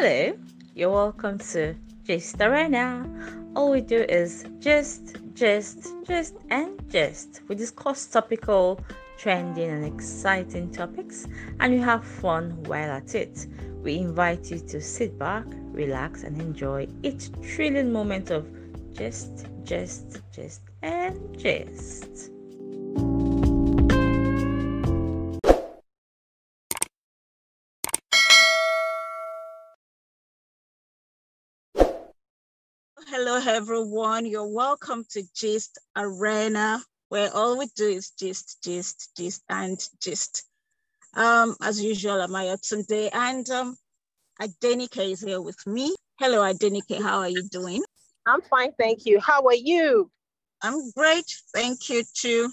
Hello, you're welcome to Gist Arena. All we do is just, just, just, and just. We discuss topical, trending, and exciting topics, and we have fun while at it. We invite you to sit back, relax, and enjoy each thrilling moment of just, just, just, and just. Hello, everyone. You're welcome to Gist Arena, where all we do is gist, gist, gist, and gist. Um, as usual, I'm Ayotunde, and um, Adenike is here with me. Hello, Adenike. How are you doing? I'm fine, thank you. How are you? I'm great, thank you too.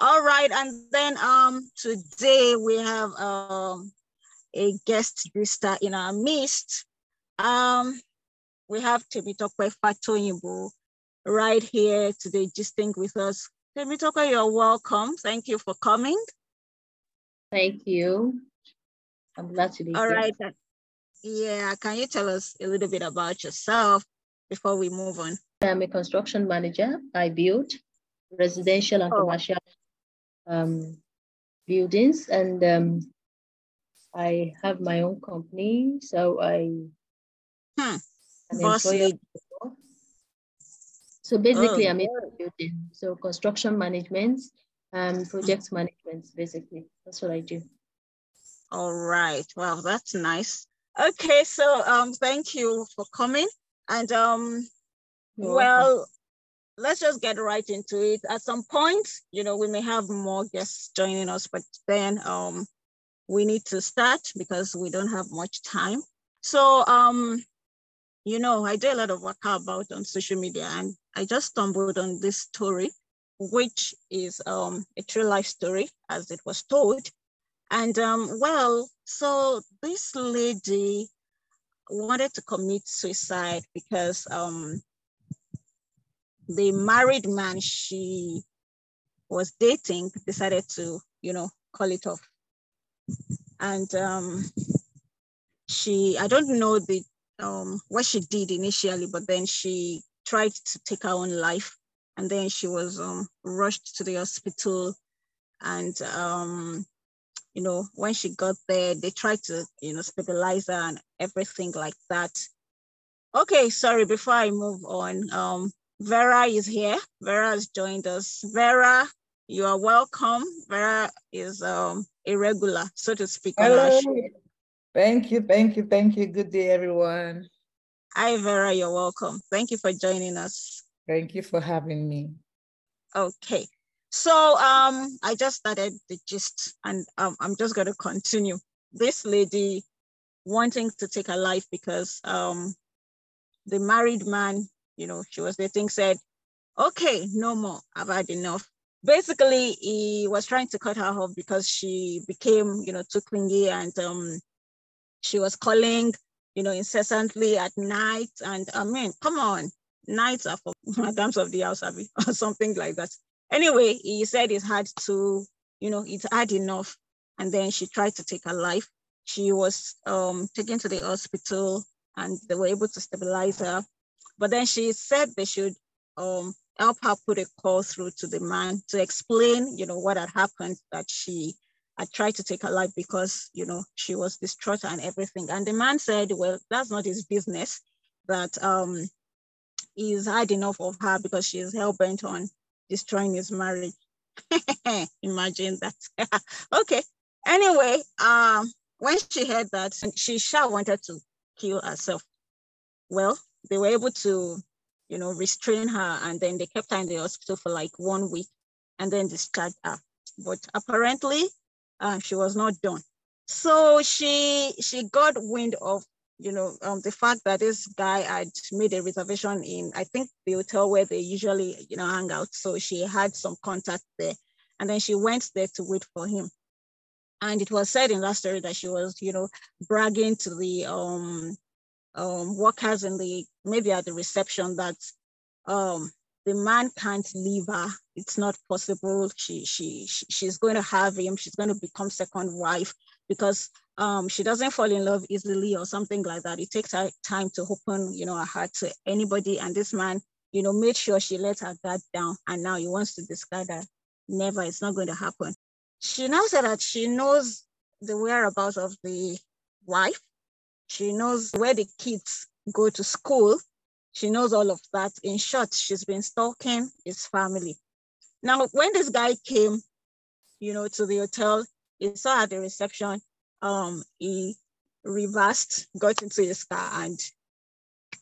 All right, and then um, today we have um, a guest visitor in our midst. Um, we have Temitope Fatoyinbo right here today, gisting with us. Temitope, you're welcome. Thank you for coming. Thank you. I'm glad to be All here. right. Yeah, can you tell us a little bit about yourself before we move on? I'm a construction manager. I build residential and Oh. commercial um, buildings, and um, I have my own company. So I Hmm. An Boss employer. lady. So basically, Oh, I'm in building. So construction management, um, project management. Basically, that's what I do. All right. Wow, that's nice. Okay, so um, thank you for coming. And um, You're welcome. well, let's just get right into it. At some point, you know, we may have more guests joining us, but then um, we need to start because we don't have much time. So um, you know, I do a lot of work about on social media, and I just stumbled on this story, which is um, a true life story, as it was told. And um, well, so this lady wanted to commit suicide because um, the married man she was dating decided to, you know, call it off. And um, she, I don't know the um, what she did initially, but then she tried to take her own life, and then she was um, rushed to the hospital, and um, you know, when she got there, they tried to, you know, stabilize her and everything like that. Okay, sorry, before I move on, um, Vera is here. Vera has joined us. Vera, you are welcome. Vera is um, a regular, so to speak. Hello. Thank you, thank you, thank you. Good day, everyone. Hi, Vera, you're welcome. Thank you for joining us. Thank you for having me. Okay, so um, I just started the gist, and um, I'm just going to continue. This lady wanting to take her life because um, the married man, you know, she was dating, said, "Okay, no more. I've had enough." Basically, he was trying to cut her off because she became, you know, too clingy, and um, she was calling, you know, incessantly at night. And I mean, come on, nights are for madams of the house, Abby, or something like that. Anyway, he said he's had to, you know, it's had enough. And then she tried to take her life. She was um, taken to the hospital and they were able to stabilize her. But then she said they should um, help her put a call through to the man to explain, you know, what had happened, that she had tried to take her life because, you know, she was distraught and everything. And the man said, well, that's not his business, that um, he's had enough of her because she is hell bent on destroying his marriage. Imagine that. okay. Anyway, um, when she heard that, she sure wanted to kill herself. Well, they were able to, you know, restrain her, and then they kept her in the hospital for like one week, and then discharged her. But apparently, uh, she was not done. So she she got wind of you know um, the fact that this guy had made a reservation in I think the hotel where they usually you know hang out. So she had some contact there, and then she went there to wait for him. And it was said in that story that she was you know bragging to the um um workers in the maybe at the reception that um the man can't leave her. It's not possible. She, she, she she's going to have him. She's going to become second wife because um, she doesn't fall in love easily or something like that. It takes her time to open, you know, her heart to anybody. And this man, you know, made sure she let her guard down. And now he wants to discard her. Never, it's not going to happen. She now said that she knows the whereabouts of the wife. She knows where the kids go to school. She knows all of that. In short, she's been stalking his family. Now, when this guy came, you know, to the hotel, he saw at the reception, um, he reversed, got into his car and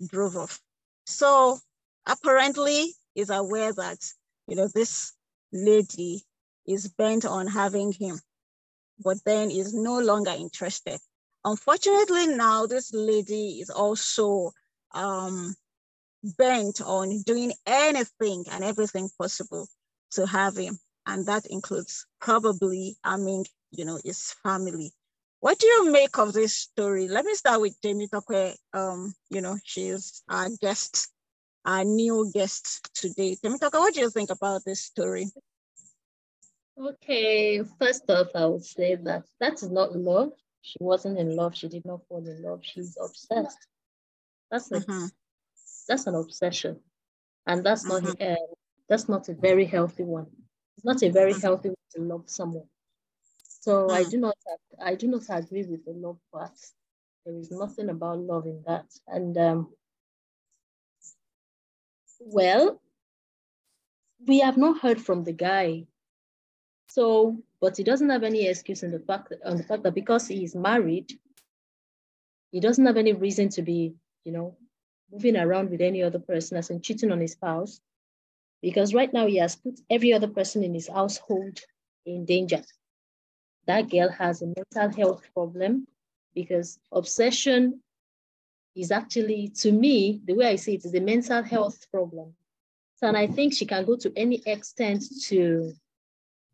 drove off. So apparently he's aware that, you know, this lady is bent on having him, but then is no longer interested. Unfortunately, now this lady is also um, bent on doing anything and everything possible to have him. And that includes probably harming, you know, his family. What do you make of this story? Let me start with Temitope. Um, you know, she's our guest, our new guest today. Temitope, what do you think about this story? Okay, first off, I would say that that is not love. She wasn't in love. She did not fall in love. She's obsessed. That's a, mm-hmm. That's an obsession, and that's mm-hmm. not uh, that's not a very healthy one. It's not a very mm-hmm. healthy way to love someone. So mm. I do not I do not agree with the love part. There is nothing about love in that. And um, well, we have not heard from the guy. So, but he doesn't have any excuse in the fact that, on the fact that because he is married, he doesn't have any reason to be, you know, moving around with any other person as in cheating on his spouse because right now he has put every other person in his household in danger. That girl has a mental health problem because obsession is actually, to me, the way I see it, is a mental health problem. So, and I think she can go to any extent to,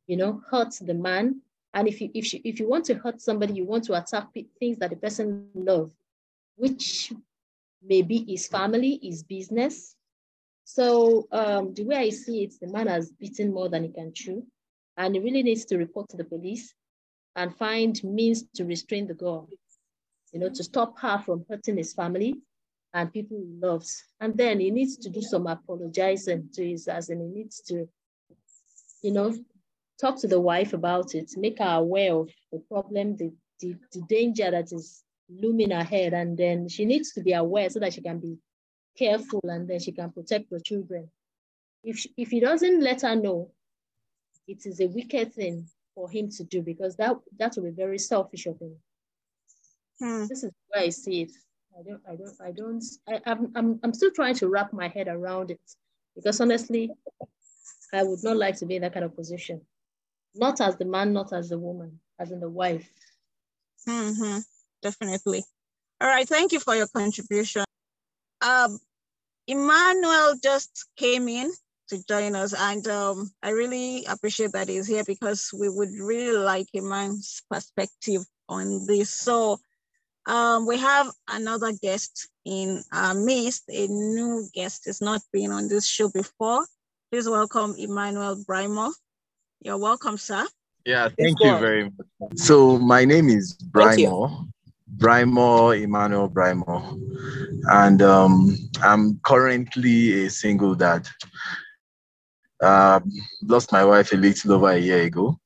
you know, hurt the man. And if you if she if you want to hurt somebody, you want to attack things that the person love, which maybe his family, his business, so um, the way I see it, the man has beaten more than he can chew, and he really needs to report to the police and find means to restrain the girl, you know, to stop her from hurting his family and people he loves. And then he needs to do some apologizing to his, as in he needs to, you know, talk to the wife about it, make her aware of the problem, the, the, the danger that is looming ahead. And then she needs to be aware so that she can be careful and then she can protect the children. If, she, if he doesn't let her know, it is a wicked thing for him to do because that, that will be very selfish of him. Hmm. This is where I see it. I don't, I don't, I don't, I, I'm, I'm, I'm still trying to wrap my head around it because honestly, I would not like to be in that kind of position. Not as the man, not as the woman, as in the wife. Mm-hmm. Definitely. All right. Thank you for your contribution. Um, Emmanuel just came in to join us, and um, I really appreciate that he's here because we would really like Emmanuel's perspective on this. So um, we have another guest in our midst, a new guest has not been on this show before. Please welcome Emmanuel Brimo. You're welcome, sir. Yeah, thank you very much. So my name is Brimo. Brimo Emmanuel Brimo, and um, I'm currently a single dad. Uh, lost my wife a little over a year ago,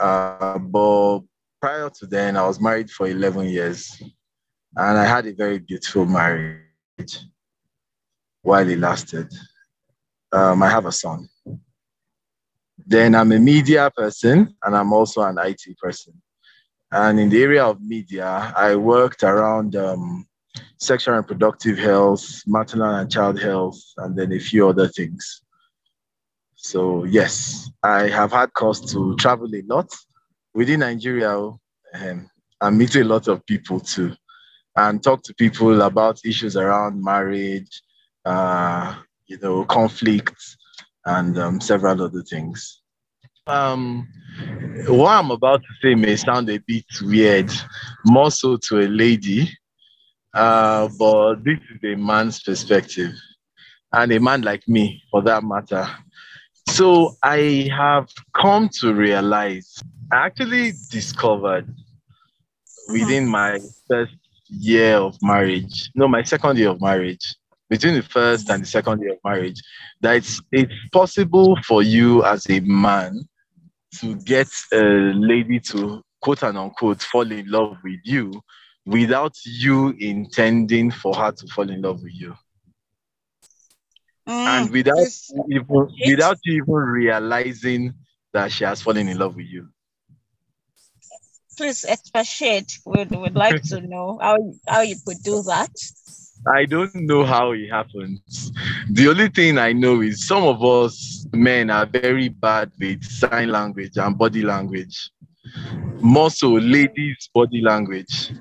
uh, but prior to then, I was married for 11 years, and I had a very beautiful marriage while it lasted. Um, I have a son. Then I'm a media person, and I'm also an IT person. And in the area of media, I worked around um, sexual and reproductive health, maternal and child health, and then a few other things. So, yes, I have had cause to travel a lot within Nigeria um, and meet a lot of people too, and talk to people about issues around marriage, uh, you know, conflicts, and um, several other things. Um, what I'm about to say may sound a bit weird, more so to a lady, uh, but this is a man's perspective, and a man like me, for that matter. So I have come to realize, I actually discovered within my first year of marriage, no, my second year of marriage, between the first and the second year of marriage, that it's, it's possible for you as a man to get a lady to quote and unquote fall in love with you without you intending for her to fall in love with you. and Mm, without even without you even realizing that she has fallen in love with you. please expatiate. We'd, we'd like to know how, how you could do that. I don't know how it happens. The only thing I know is some of us men are very bad with sign language and body language. More so, ladies' body language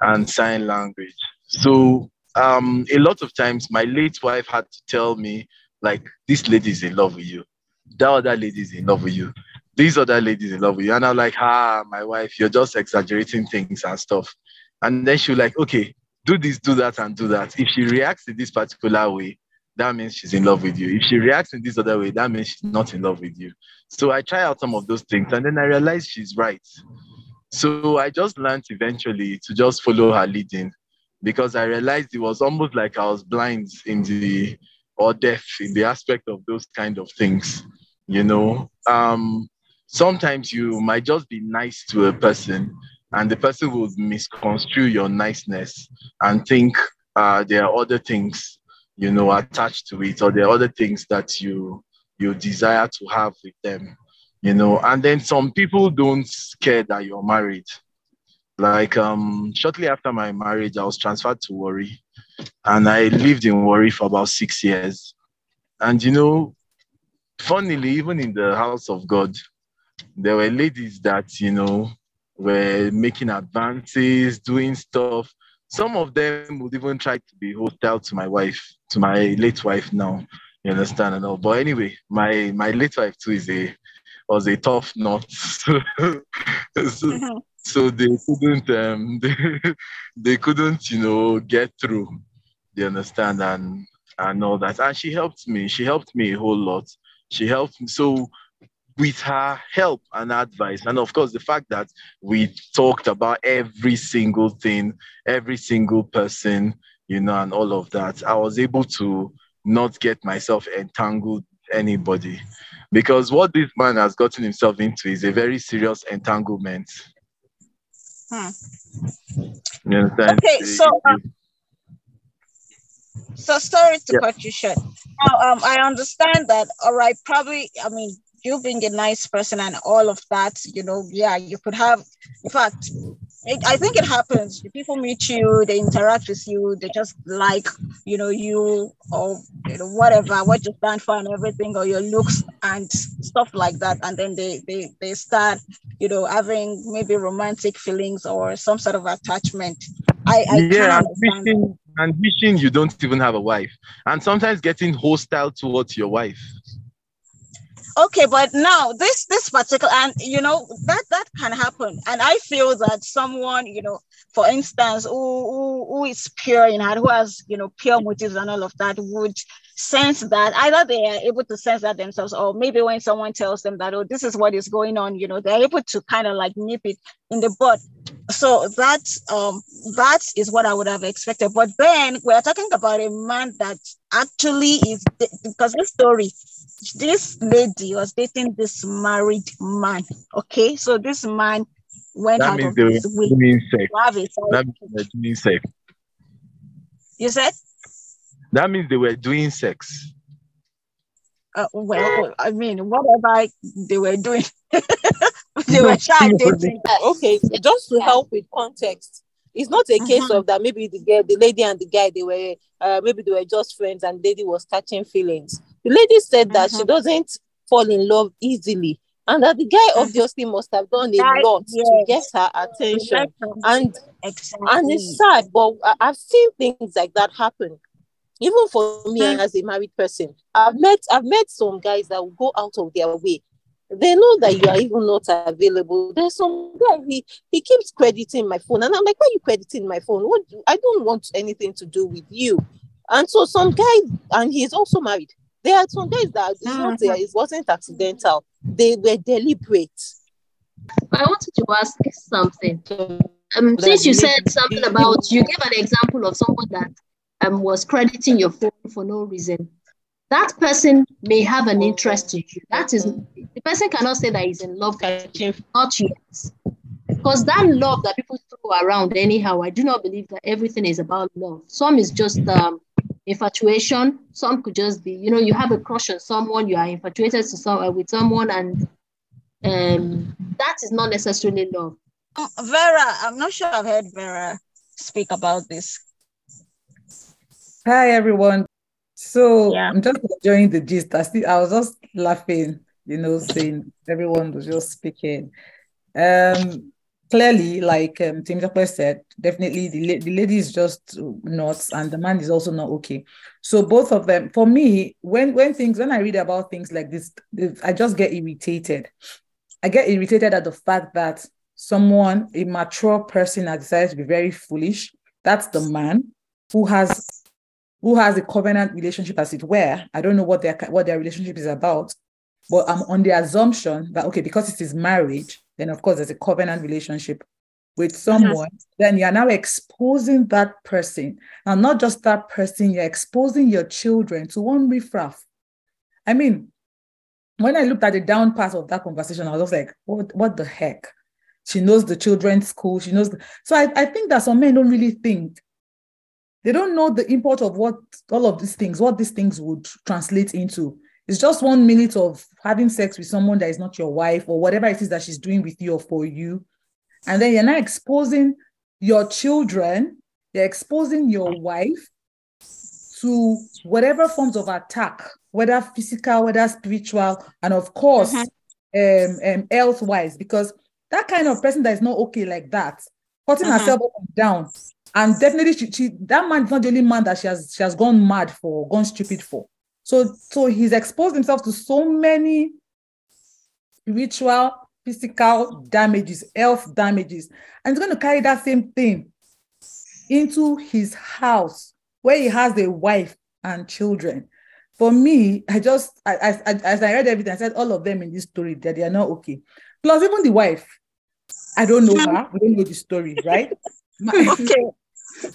and sign language. So, um, a lot of times, my late wife had to tell me, like, this lady is in love with you. That other lady is in love with you. These other ladies in love with you. And I'm like, ah, my wife, you're just exaggerating things and stuff. And then she was like, okay, do this, do that, and do that. If she reacts in this particular way, that means she's in love with you. If she reacts in this other way, that means she's not in love with you. So I try out some of those things, and then I realized she's right. So I just learned eventually to just follow her leading because I realized it was almost like I was blind in the or deaf in the aspect of those kind of things. You know, um, sometimes you might just be nice to a person and the person will misconstrue your niceness and think uh, there are other things you know attached to it or there are other things that you you desire to have with them you know. And then some people don't care that you're married. Like um shortly after my marriage i was transferred to Warri and i lived in Warri for about six years. And you know funnily even in the house of god there were ladies that you know were making advances, doing stuff. Some of them would even try to be hostile to my wife, to my late wife now. You understand and all. But anyway, my my late wife too is a was a tough nut. so, so they couldn't um they, they couldn't, you know, get through. You understand and and all that. And she helped me. She helped me a whole lot. She helped me. So with her help and advice, and of course, the fact that we talked about every single thing, every single person, you know, and all of that, I was able to not get myself entangled with anybody. Because what this man has gotten himself into is a very serious entanglement. Hmm. You understand? Okay, so, So sorry to cut you short. Now, um, I understand that. All right, probably. I mean, you being a nice person and all of that. You know, yeah, you could have. In fact, it, I think it happens. People meet you, they interact with you, they just like, you know, you or you know whatever, what you stand for and everything, or your looks and stuff like that, and then they they they start, you know, having maybe romantic feelings or some sort of attachment. I, I yeah, and understand. that. wishing, and wishing you don't even have a wife, and sometimes getting hostile towards your wife. Okay but now this this particular and you know that that can happen. And i feel that someone you know for instance who who, who is pure in heart who has you know pure motives and all of that would sense that either they are able to sense that themselves or maybe when someone tells them that oh this is what is going on you know they're able to kind of like nip it in the bud so that um that is what i would have expected but then we're talking about a man that actually is because this story this lady was dating this married man. Okay, so this man went That out means of his way to have a That means they were doing sex. You said, That means they were doing sex. uh, well, I mean, whatever they were doing, they were trying dating. okay, just to help with context, it's not a case Mhm. of that maybe the girl, the lady and the guy, they were uh, maybe they were just friends and lady was catching feelings. The lady said that she Mhm. doesn't fall in love easily, and that the guy Mhm. obviously must have done a That- lot to get her attention. And exactly. and it's sad, but I- I've seen things like that happen. Even for me as a married person, I've met I've met some guys that will go out of their way. They know that you are even not available. There's some guy he he keeps crediting my phone, and I'm like, why are you crediting my phone? What do- I don't want anything to do with you. And so some guy, and he's also married. There are some guys that it's not Mhm. it wasn't accidental. They were deliberate. I wanted to ask something. um, since you said something about, you gave an example of someone that um, was crediting your phone for no reason. That person may have an interest in you. That is, the person cannot say that he's in love with you, not yet. Because that love that people throw around, anyhow, I do not believe that everything is about love. Some is just um, infatuation. Some could just be, you know, you have a crush on someone, you are infatuated to some, uh, with someone, and um, that is not necessarily love. Uh, Vera, I'm not sure I've heard Vera speak about this. Hi everyone. So Yeah. I'm just enjoying the gist. I still I was just laughing, you know, saying everyone was just speaking. Um clearly, like um Tim said, definitely the, the lady is just not, and the man is also not okay. So both of them, for me, when when things when I read about things like this, this- I just get irritated. I get irritated at the fact that someone, a mature person, has decided to be very foolish. That's the man who has who has a covenant relationship, as it were. I don't know what their what their relationship is about, but I'm on the assumption that okay, because it is marriage, then of course there's a covenant relationship with uh-huh. someone. Then you are now exposing that person, and not just that person, you're exposing your children to one riffraff. I mean, when I looked at the down part of that conversation, I was just like, what, what the heck? She knows the children's school. She knows. The... So I, I think that some men don't really think. They don't know the import of what all of these things, what these things would translate into. It's just one minute of having sex with someone that is not your wife or whatever it is that she's doing with you or for you. And then you're now exposing your children, you're exposing your wife to whatever forms of attack, whether physical, whether spiritual, and of course, um, um, health wise, because that kind of person that is not okay like that, cutting Mhm. herself down, and definitely she, she that man is not the only man that she has she has gone mad for, gone stupid for. So so he's exposed himself to so many spiritual, physical damages, health damages, and he's going to carry that same thing into his house where he has a wife and children. For me, I just I, I, I- as I read everything, I said all of them in this story that they are not okay. Plus, even the wife, I don't know her. We don't know the story, right? Okay.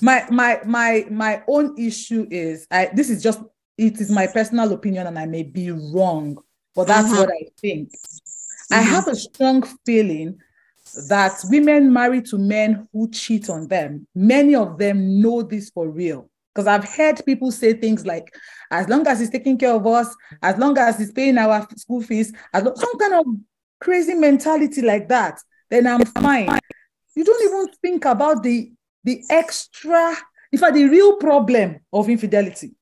My my my my own issue is I this is just it is my personal opinion and I may be wrong, but that's Mhm. what I think. I have a strong feeling that women marry to men who cheat on them, many of them know this for real. Because I've heard people say things like, as long as he's taking care of us, as long as he's paying our school fees, as lo- some kind of crazy mentality like that, then I'm fine. You don't even think about the the extra, in fact, the real problem of infidelity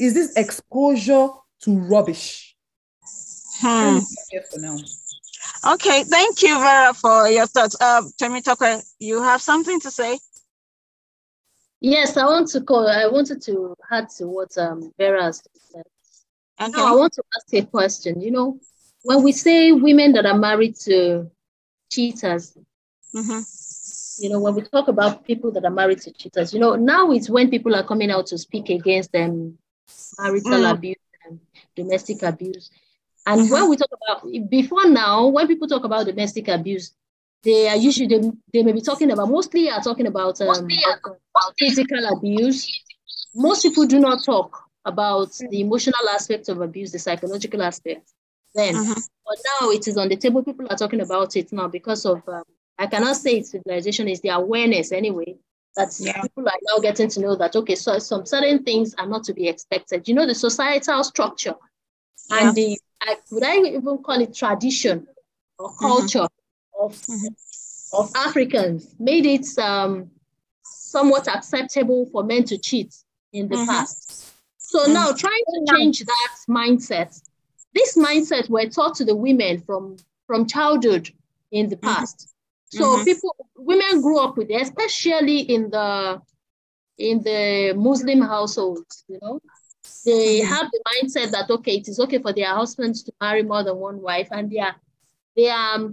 is this exposure to rubbish. Hmm. me stop here for now. Okay, thank you, Vera, for your thoughts. Um, Temitope, you have something to say? Yes, I want to call. I wanted to add to what um Vera has said. Okay. Now, I want to ask a question. You know, when we say women that are married to cheaters, Mhm. You know, when we talk about people that are married to cheaters, you know, now it's when people are coming out to speak against them marital Mm. abuse and domestic abuse. And when we talk about before now, when people talk about domestic abuse, they are usually they, they may be talking about mostly are talking about um, physical abuse. Most people do not talk about the emotional aspect of abuse, the psychological aspect. Then, Mhm. but now it is on the table. People are talking about it now because of um, I cannot say it's civilization, it's the awareness anyway. That Yeah. people are now getting to know that okay, so some certain things are not to be expected. You know, the societal structure Yeah. and the I, would I even call it tradition or culture of Mhm. of Africans made it um, somewhat acceptable for men to cheat in the Mhm. past. So now trying to change that mindset, this mindset were taught to the women from from childhood in the past. So Mhm. people, women grew up with it, especially in the in the Muslim households. You know, they Mhm. have the mindset that okay, it is okay for their husbands to marry more than one wife, and they are they are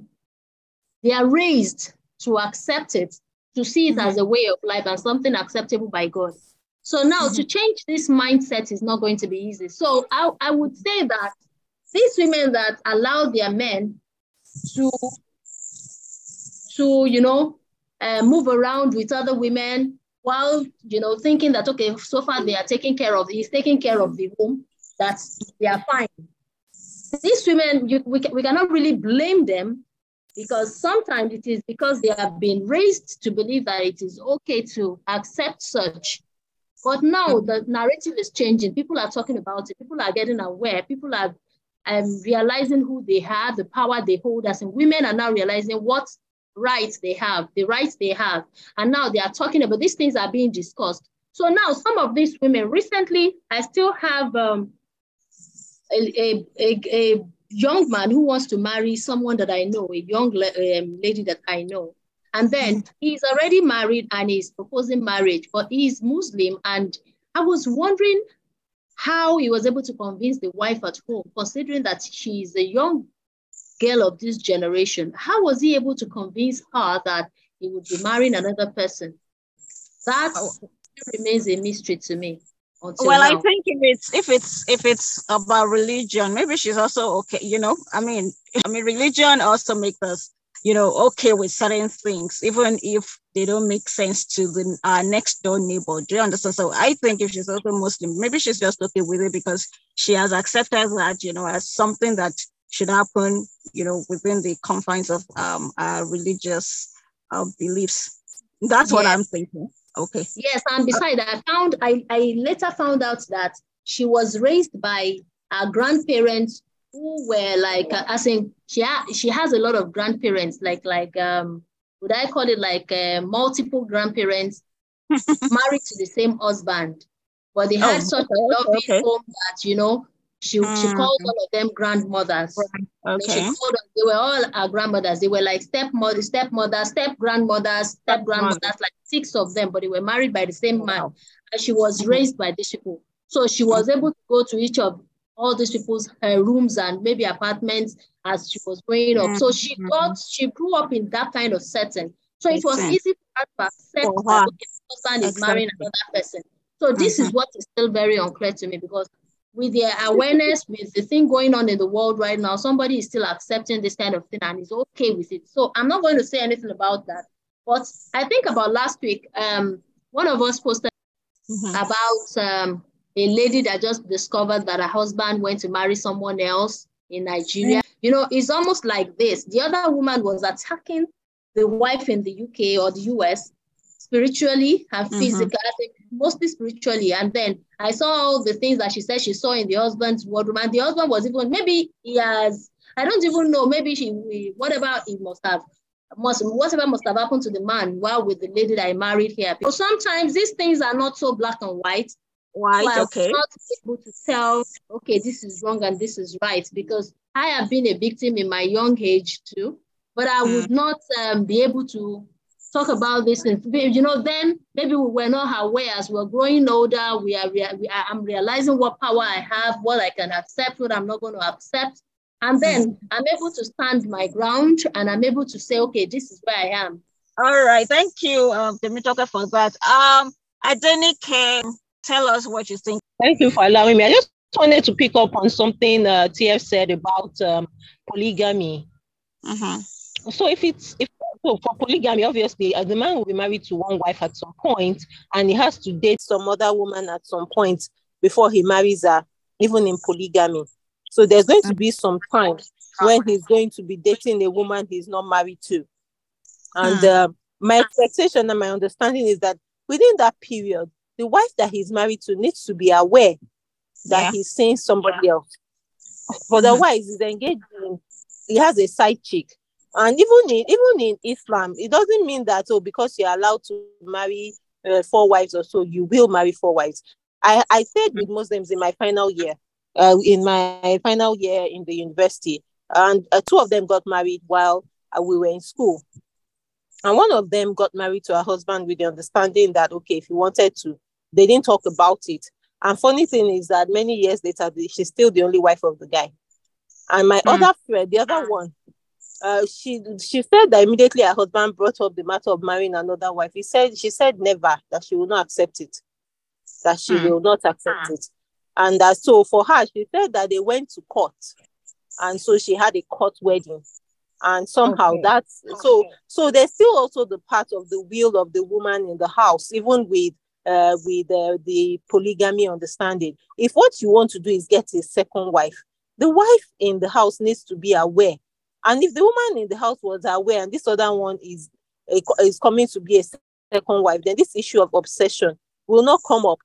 they are raised to accept it, to see it as a way of life and something acceptable by God. So now to change this mindset is not going to be easy. So I, I would say that these women that allow their men to to you know uh, move around with other women while you know thinking that okay, so far they are taking care of he's taking care of the home, that they are fine. These women, you, we, we cannot really blame them because sometimes it is because they have been raised to believe that it is okay to accept such. But now the narrative is changing. People are talking about it. People are getting aware. People are um, realizing who they have, the power they hold. As in women are now realizing what rights they have, the rights they have. And now they are talking about these things are being discussed. So now some of these women, recently, I still have um, a, a, a, a, young man who wants to marry someone that I know, a young um, lady that I know. And then he's already married and he's proposing marriage, but he's Muslim. And I was wondering how he was able to convince the wife at home, considering that she's a young girl of this generation. How was he able to convince her that he would be marrying another person? That oh. remains a mystery to me. well, now. I think if it's if it's if it's about religion, maybe she's also okay. You know, I mean, I mean, religion also makes us, you know, okay with certain things, even if they don't make sense to the uh, next door neighbor. Do you understand? So I think if she's also Muslim, maybe she's just okay with it because she has accepted that, you know, as something that should happen, you know, within the confines of um, our religious uh, beliefs. That's yes. what I'm thinking. Okay. Yes, and besides, I found I, I later found out that she was raised by her grandparents who were like, uh, as in she ha- she has a lot of grandparents, like like um, would I call it like uh, multiple grandparents married to the same husband, but they had oh, such a loving okay. home that you know she, mm. she called all of them grandmothers. Okay. She called them, they were all our grandmothers. They were like stepmother, stepmother, step grandmothers, step grandmothers, like six of them, but they were married by the same man. And she was mm-hmm. raised by these people. So she was able to go to each of all these people's uh, rooms and maybe apartments as she was growing up. So she mm-hmm. got, she grew up in that kind of setting. So it was easy for her to accept that okay, husband is marrying another person. So this mm-hmm. is what is still very unclear to me because with their awareness, with the thing going on in the world right now, somebody is still accepting this kind of thing and is okay with it. So I'm not going to say anything about that. But I think about last week, um, one of us posted mm-hmm. about um, a lady that just discovered that her husband went to marry someone else in Nigeria. Mm-hmm. You know, it's almost like this. The other woman was attacking the wife in the UK or the US spiritually and mm-hmm. physically, mm-hmm. Mostly spiritually. And then I saw all the things that she said she saw in the husband's wardrobe, and the husband was even maybe he has. I don't even know. Maybe she whatever he must have must whatever must have happened to the man while with the lady that I married here. But sometimes these things are not so black and white. White, so okay. not able to tell, okay, this is wrong and this is right because I have been a victim in my young age too, but I would mm. not um, be able to talk about this and you know then maybe we were not aware as we're growing older we are, we are i'm realizing what power i have what i can accept what i'm not going to accept. And then mm-hmm. i'm able to stand my ground and i'm able to say okay this is where i am. All right. Thank you um Temitope for that. Um Adenike, tell us what you think. Thank you for allowing me. I just wanted to pick up on something uh, tf said about um, polygamy. Mm-hmm. so if it's if so for polygamy, obviously, uh, the man will be married to one wife at some point, and he has to date some other woman at some point before he marries her, even in polygamy. So there's going to be some time when he's going to be dating a woman he's not married to. And hmm. uh, my expectation and my understanding is that within that period, the wife that he's married to needs to be aware that yeah. he's seeing somebody else. Hmm. Otherwise, he's engaged in, he has a side chick and even in even in Islam, it doesn't mean that oh because you're allowed to marry uh, four wives or so, you will marry four wives. I I stayed with Muslims in my final year, uh, in my final year in the university, and uh, two of them got married while uh, we were in school. And one of them got married to her husband with the understanding that okay, if he wanted to, they didn't talk about it. And funny thing is that many years later, she's still the only wife of the guy. And my mm. other friend, the other one, uh, she she said that immediately her husband brought up the matter of marrying another wife. He said she said never that she will not accept it, that she mm. will not accept mm. it, and that so for her she said that they went to court, and so she had a court wedding, and somehow Okay. that's so so there's still also the part of the will of the woman in the house even with uh with uh, the polygamy understanding if what you want to do is get a second wife the wife in the house needs to be aware and if the woman in the house was aware and this other one is a, is coming to be a second wife then this issue of obsession will not come up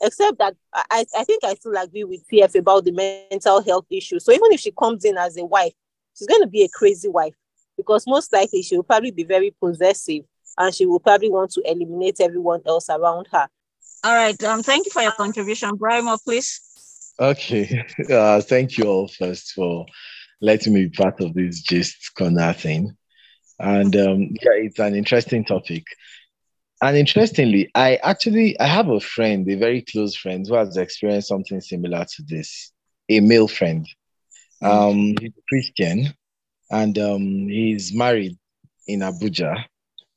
except that I, I I think I still agree with PF about the mental health issue. So even if she comes in as a wife, she's going to be a crazy wife because most likely she will probably be very possessive and she will probably want to eliminate everyone else around her. All right. Um, thank you for your contribution. Brimo, please. Okay. Uh, thank you all first for letting me be part of this gist corner thing. And um, yeah, it's an interesting topic. And interestingly, I actually I have a friend, a very close friend, who has experienced something similar to this. A male friend. Um, he's a Christian, and um, he's married in Abuja.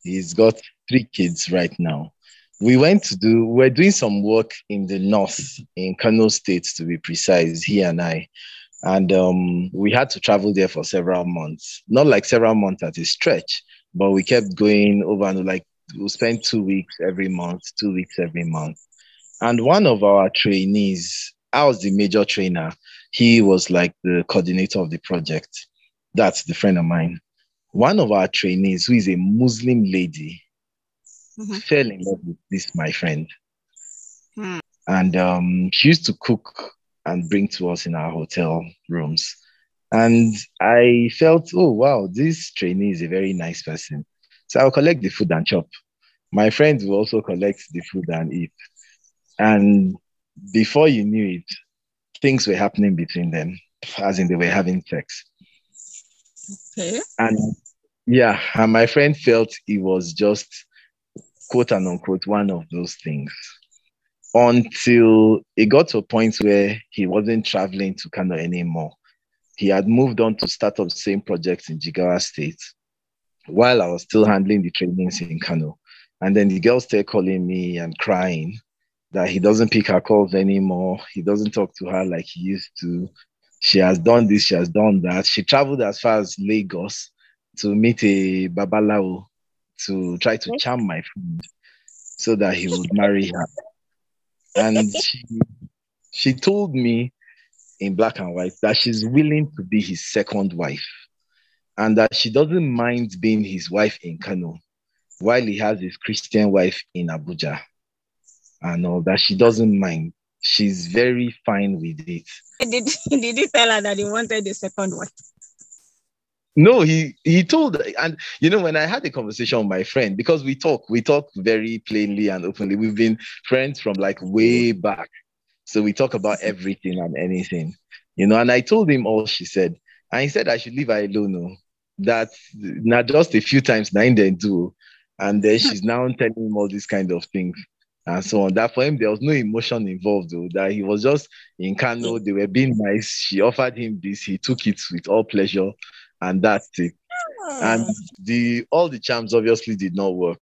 He's got three kids right now. We went to do, we're doing some work in the north, in Kano State to be precise, he and I. And um, we had to travel there for several months. Not like several months at a stretch, but we kept going over and like we'll spend two weeks every month, two weeks every month. And one of our trainees, I was the major trainer. He was like the coordinator of the project. That's the friend of mine. One of our trainees, who is a Muslim lady, Mhm. fell in love with this, my friend. Hmm. And um, she used to cook and bring to us in our hotel rooms. And I felt, oh, wow, this trainee is a very nice person. So I'll collect the food and chop. My friends will also collect the food and eat. And before you knew it, things were happening between them, as in they were having sex. Okay. And yeah, and my friend felt it was just quote and unquote one of those things until it got to a point where he wasn't traveling to Kano anymore. He had moved on to start up the same projects in Jigawa State while I was still handling the trainings in Kano. And then the girl started calling me and crying that he doesn't pick her calls anymore. He doesn't talk to her like he used to. She has done this, she has done that. She traveled as far as Lagos to meet a Babalawo to try to charm my friend so that he would marry her. And she, she told me in black and white that she's willing to be his second wife and that she doesn't mind being his wife in Kano while he has his Christian wife in Abuja. And all that she doesn't mind. She's very fine with it. Did, did you tell her that he wanted the second one? No, he he told, and you know, when I had a conversation with my friend, because we talk, we talk very plainly and openly. We've been friends from like way back, so we talk about everything and anything, you know. And I told him all she said, and he said I should leave her alone. No, that not just a few times, nine then do, oh. and then she's now telling him all these kind of things and so on. That for him there was no emotion involved, though. That he was just in Kano. Mm. They were being nice. She offered him this. He took it with all pleasure and that's it. And the all the charms obviously did not work,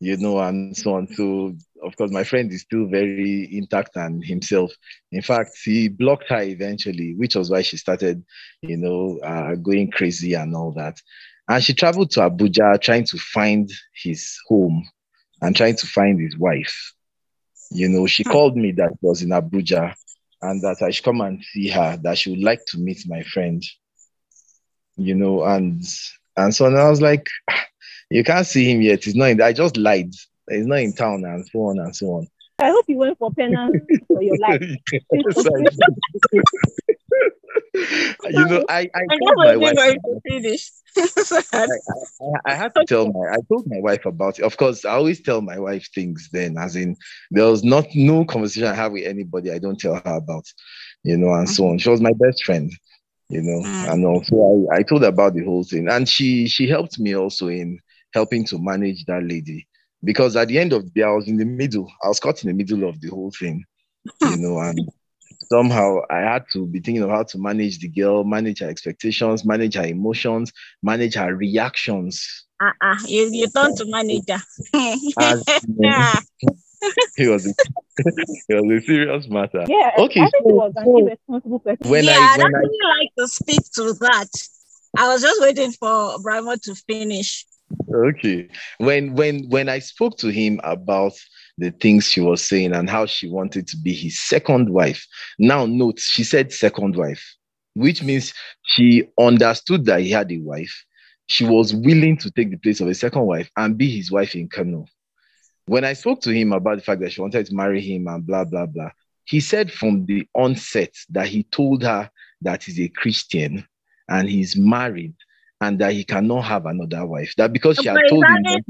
you know, and so on. So of course, my friend is still very intact and himself. In fact, he blocked her eventually, which was why she started, you know, uh, going crazy and all that. And she traveled to Abuja trying to find his home and trying to find his wife. You know, she called me that was in Abuja and that I should come and see her, that she would like to meet my friend you know, and and so on. I was like, ah, you can't see him yet. He's not. In, I just lied. He's not in town, and so on and so on. I hope you went for penance for your life. you know, I I I told my wife. finish. I, I had to tell my I told my wife about it. Of course, I always tell my wife things then, as in there was not no conversation I have with anybody I don't tell her about, you know, and so mm-hmm. on. She was my best friend, you know, Mm. and also I, I told about the whole thing. And she she helped me also in helping to manage that lady. Because at the end of the day, I was in the middle, I was caught in the middle of the whole thing, you know, and somehow I had to be thinking of how to manage the girl, manage her expectations, manage her emotions, manage her reactions. Uh-uh. You, you turn to manager. As Yeah. it was a, it was a serious matter. Yeah, Okay, I think so- he was an so- irresponsible person. When yeah, I I'd when I actually like to speak to that. I was just waiting for Brimo to finish. Okay. When when when I spoke to him about the things she was saying and how she wanted to be his second wife. Now note, she said second wife, which means she understood that he had a wife. She was willing to take the place of a second wife and be his wife in Kano. When I spoke to him about the fact that she wanted to marry him and blah blah blah, he said from the onset that he told her that he's a Christian and he's married and that he cannot have another wife. That because she had told him. That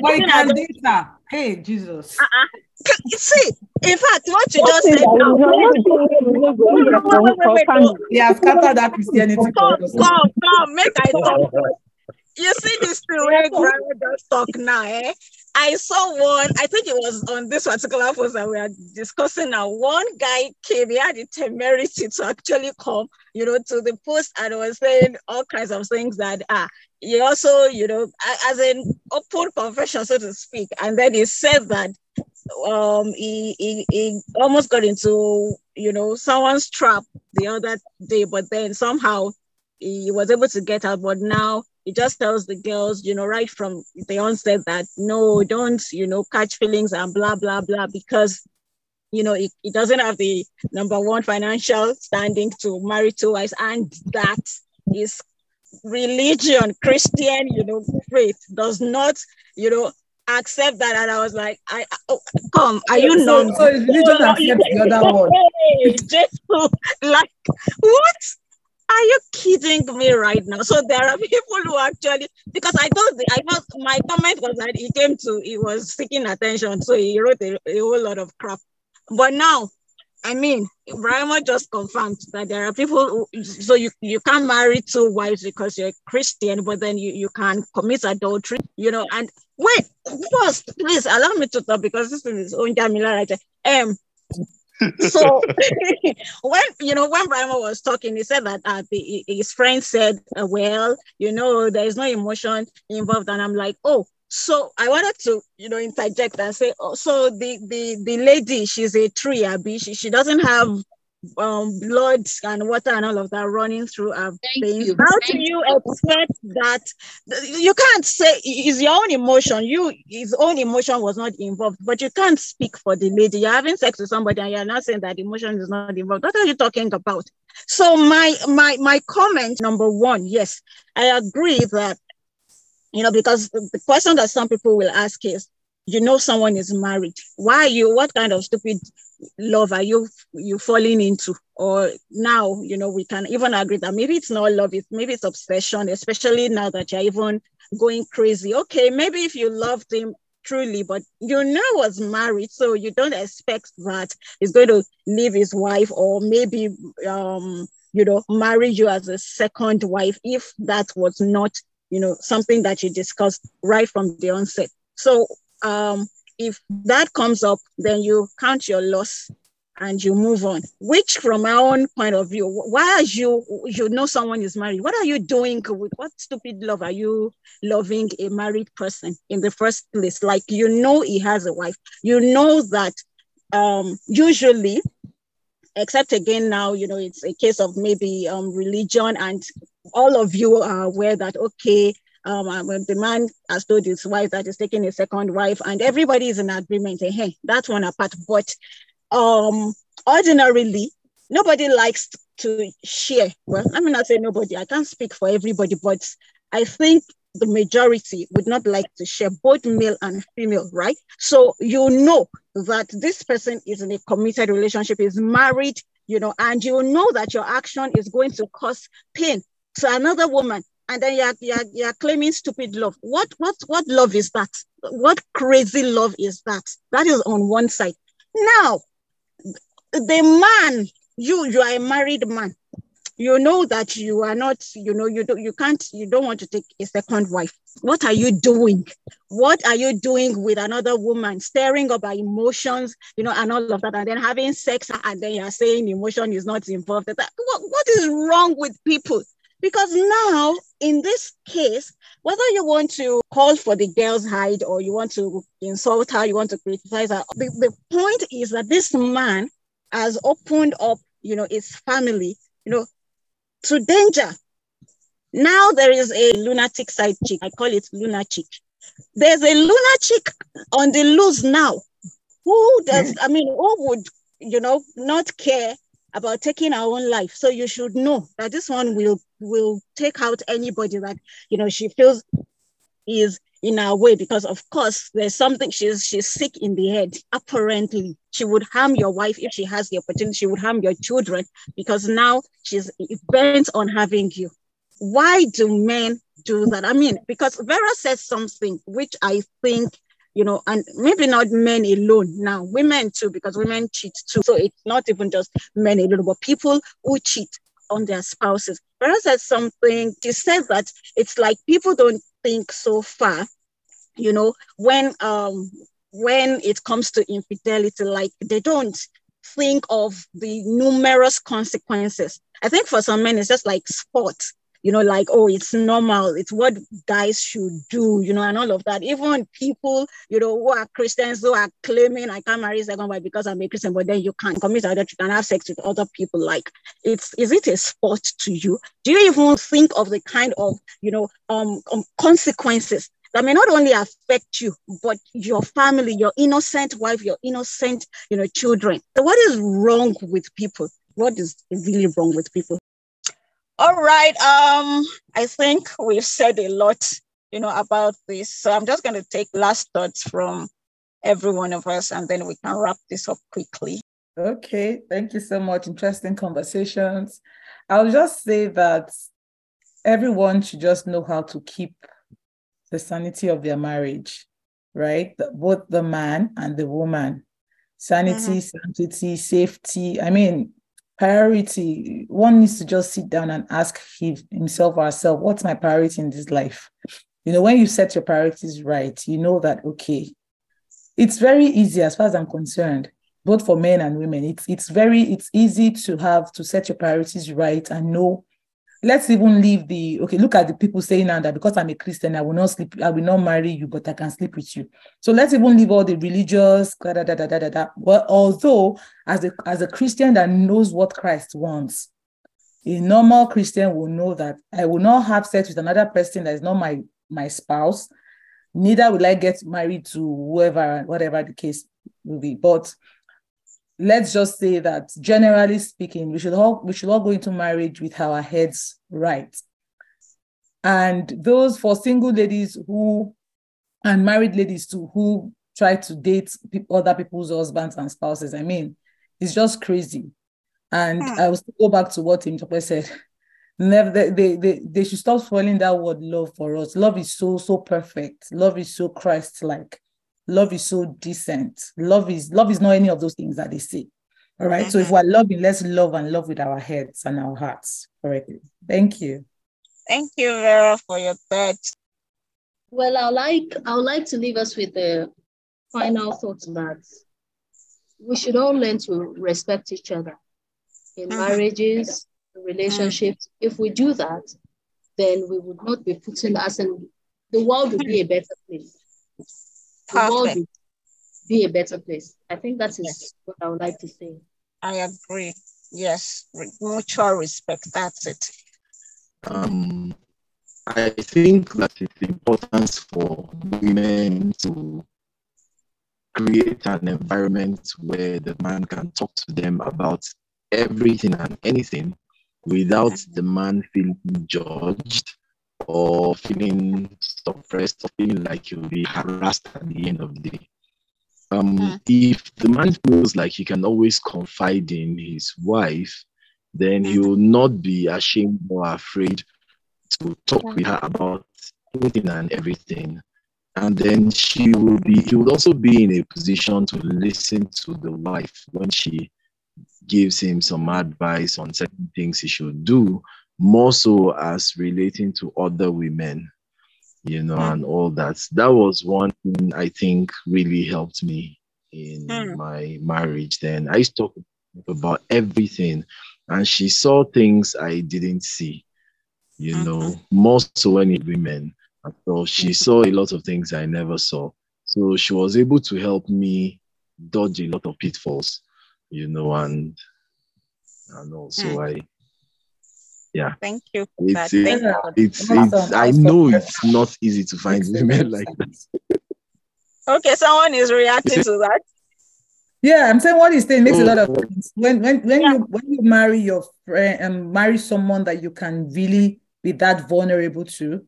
Why can't? Hey, Jesus. Uh-uh. See, in fact, what you just said now. He has scattered that Christianity. Come, come, come, make I talk. You see this thing where Grandma just talk now, eh? I saw one, I think it was on this particular post that we are discussing now. One guy came, he had the temerity to actually come, you know, to the post and was saying all kinds of things that ah, he also, you know, as an open confession, so to speak. And then he said that um he, he he almost got into you know someone's trap the other day, but then somehow he was able to get out, but now it just tells the girls, you know, right from the onset that no, don't, you know, catch feelings and blah, blah, blah, because, you know, it, it doesn't have the number one financial standing to marry two wives. And that is religion, Christian, you know, faith does not, you know, accept that. And I was like, I oh, come, are you so, not? So religion accepts the other one. Just like what? Are you kidding me right now? So there are people who actually because I thought I thought my comment was that he came to he was seeking attention, so he wrote a, a whole lot of crap. But now, I mean, Ibrahima just confirmed that there are people who, so you, you can't marry two wives because you're Christian, but then you, you can commit adultery, you know. And wait, first, please allow me to talk because this is own Jamila right. Um so when you know when Brian was talking, he said that uh, the, his friend said, uh, "Well, you know, there is no emotion involved," and I'm like, "Oh." So I wanted to, you know, interject and say, oh, so the the the lady, she's a tree, Abby. She, she doesn't have um, blood and water and all of that running through our Thank veins. You. How Thank do you expect that? You can't say it's your own emotion. You his own emotion was not involved, but you can't speak for the lady. You're having sex with somebody and you're not saying that emotion is not involved. What are you talking about? So my my my comment number one, yes, I agree that you know because the question that some people will ask is you know someone is married why you what kind of stupid love are you you falling into? Or now you know we can even agree that maybe it's not love it's maybe it's obsession especially now that you're even going crazy. Okay maybe if you loved him truly but you know was married so you don't expect that he's going to leave his wife or maybe um you know marry you as a second wife if that was not you know something that you discussed right from the onset. So um, if that comes up, then you count your loss and you move on. Which, from our own point of view, why are you you know someone is married? What are you doing with what stupid love are you loving a married person in the first place? Like you know he has a wife, you know that um, usually, except again now, you know it's a case of maybe um, religion, and all of you are aware that okay, um, the man has told his wife that he's taking a second wife, and everybody is in agreement. Hey, that's one apart. But um, ordinarily, nobody likes to share. Well, I mean, I say nobody. I can't speak for everybody, but I think the majority would not like to share both male and female, right? So you know that this person is in a committed relationship, is married, you know, and you know that your action is going to cause pain to another woman and then you're, you're, you're claiming stupid love. What, what, what love is that? What crazy love is that? That is on one side. Now, the man, you, you are a married man. You know that you are not, you know, you don't, you can't, you don't want to take a second wife. What are you doing? What are you doing with another woman, stirring up her emotions, you know, and all of that, and then having sex, and then you're saying emotion is not involved? What, what is wrong with people? Because now, in this case, whether you want to call for the girl's hide or you want to insult her, you want to criticize her, the, the point is that this man has opened up, you know, his family, you know, to danger. Now there is a lunatic side chick. I call it lunatic. There's a lunatic on the loose now. Who does, hmm. I mean, who would, you know, not care about taking our own life? So you should know that this one will will take out anybody that, you know, she feels is in our way because of course there's something she's she's sick in the head. Apparently she would harm your wife if she has the opportunity. She would harm your children because now she's bent on having you. Why do men do that? I mean because vera says something which i think you know and maybe not men alone now women too because women cheat too so it's not even just men alone but people who cheat on their spouses. Vera said something, she said that it's like people don't think so far, you know, when um when it comes to infidelity, like they don't think of the numerous consequences. I think for some men, it's just like sport you know, like, oh, it's normal, it's what guys should do, you know, and all of that. Even people, you know, who are Christians who are claiming I can't marry second wife because I'm a Christian, but then you can't commit adultery, you can have sex with other people. Like, it's is it a sport to you? Do you even think of the kind of, you know, um, um consequences that may not only affect you, but your family, your innocent wife, your innocent, you know, children. So what is wrong with people? What is really wrong with people? All right. Um, I think we've said a lot, you know, about this. So I'm just going to take last thoughts from every one of us, and then we can wrap this up quickly. Okay. Thank you so much. Interesting conversations. I'll just say that everyone should just know how to keep the sanity of their marriage, right? Both the man and the woman. Sanity, mm-hmm. sanctity, safety. I mean, priority. One needs to just sit down and ask himself or herself what's my priority in this life? You know when you set your priorities right you know that okay it's very easy as far as i'm concerned both for men and women. It's it's very it's easy to have to set your priorities right and know let's even leave the okay look at the people saying now that because i'm a christian i will not sleep i will not marry you but i can sleep with you so let's even leave all the religious da, da, da, da, da, da. well although as a as a christian that knows what christ wants a normal christian will know that i will not have sex with another person that is not my my spouse neither will i get married to whoever whatever the case will be but let's just say that generally speaking, we should all we should all go into marriage with our heads right. And those for single ladies who and married ladies too who try to date other people's husbands and spouses, I mean, it's just crazy. And hmm. I will still go back to what Temitope said. Never they, they, they, they should stop spoiling that word love for us. Love is so, so perfect. Love is so Christ-like love is so decent. Love is love is not any of those things that they say. All right? mm-hmm. So if mm-hmm. we're loving, let's love and love with our heads and our hearts correctly. Thank you. Thank you, Vera, for your thoughts. Well, I like I would like to leave us with the final thought that we should all learn to respect each other in mm-hmm. marriages, relationships. Mm-hmm. If we do that, then we would not be putting us in the world would be a better place the world will be a better place. I think that is yes. what I would like to say. I agree. Yes, mutual respect. That's it. Um, I think that it's important for women to create an environment where the man can talk to them about everything and anything without the man feeling judged or feeling suppressed or feeling like you'll be harassed at the end of the day. Um, mm. If the man feels like he can always confide in his wife, then he will not be ashamed or afraid to talk with her about anything and everything. And then she will be, he will also be in a position to listen to the wife when she gives him some advice on certain things he should do more so as relating to other women, you know, mm. and all that. That was one thing I think really helped me in mm. my marriage. Then I used to talk about everything, and she saw things I didn't see, you mm-hmm. know, more so any women. So she mm-hmm. saw a lot of things I never saw. So she was able to help me dodge a lot of pitfalls, you know, and and also mm. I Yeah. Thank you. for It's that. it's Thank you. it's, Awesome, it's I know it's not easy to find women like that. Okay, someone is reacting to that. Yeah, I'm saying what he's saying makes a lot of Oh. sense. When when when Yeah. you when you marry your friend and marry someone that you can really be that vulnerable to,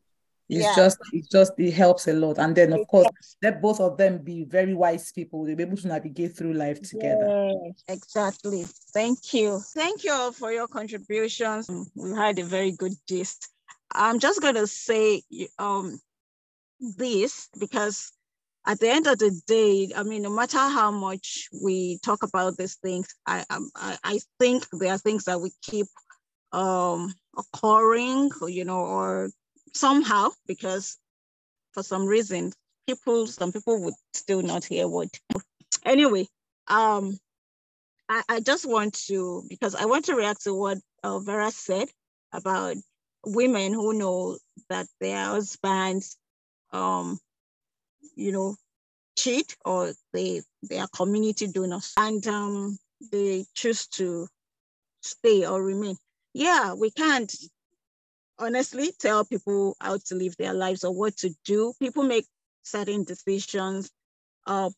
it's Yeah. just it just it helps a lot. And then of course let both of them be very wise people. They'll be able to navigate through life together. Yes, exactly. Thank you. Thank you all for your contributions. Mm, We had a very good gist. I'm just going to say um, this because at the end of the day, I mean, no matter how much we talk about these things, I um, I, I think there are things that we keep um, occurring, you know, or somehow because for some reason people, some people would still not hear what. Anyway, um, I, I just want to because I want to react to what uh, Vera said about women who know that their husbands, um, you know, cheat or they they are community donors and um, they choose to stay or remain. Yeah, we can't honestly tell people how to live their lives or what to do. People make certain decisions uh,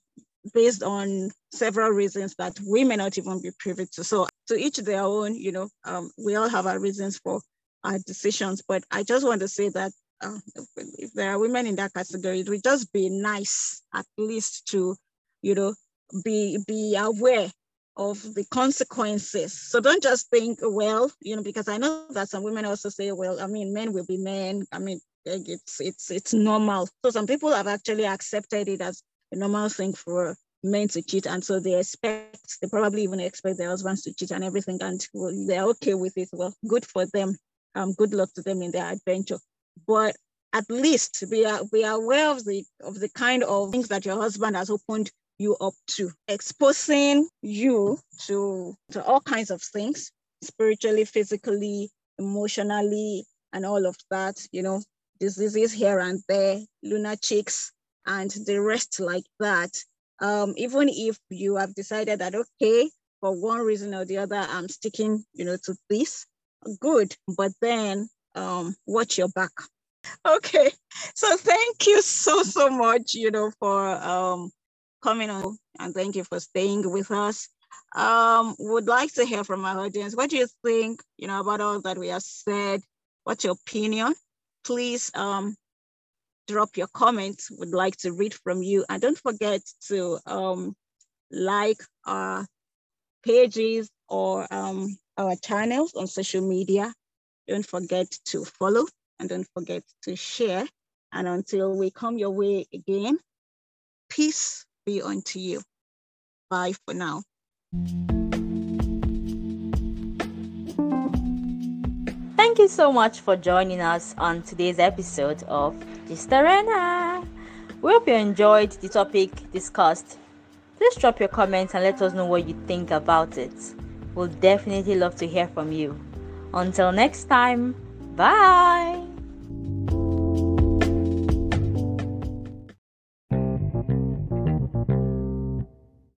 based on several reasons that we may not even be privy to. So to each their own, you know, um, we all have our reasons for our decisions. But I just want to say that uh, if, there are women in that category, it would just be nice at least to, you know, be be aware of the consequences. So don't just think, well, you know, because I know that some women also say, well, I mean, men will be men. I mean, it's it's it's normal. So some people have actually accepted it as a normal thing for men to cheat, and so they expect, they probably even expect their husbands to cheat and everything, and they're okay with it. Well, good for them. Um, good luck to them in their adventure. But at least be be aware of the of the kind of things that your husband has opened you up to, exposing you to to all kinds of things, spiritually, physically, emotionally, and all of that. You know, diseases here and there, lunar and the rest like that. Um, even if you have decided that okay, for one reason or the other, I'm sticking, you know, to this, good. But then um, watch your back. Okay, so thank you so so much, you know, for um coming on and thank you for staying with us. Um, would like to hear from our audience. What do you think, you know, about all that we have said? What's your opinion? Please um drop your comments. Would like to read from you. And don't forget to um like our pages or um our channels on social media. Don't forget to follow and don't forget to share. And until we come your way again, peace be unto you. Bye for now. Thank you so much for joining us on today's episode of Gist Arena. We hope you enjoyed the topic discussed. Please drop your comments and let us know what you think about it. We'll definitely love to hear from you. Until next time, bye.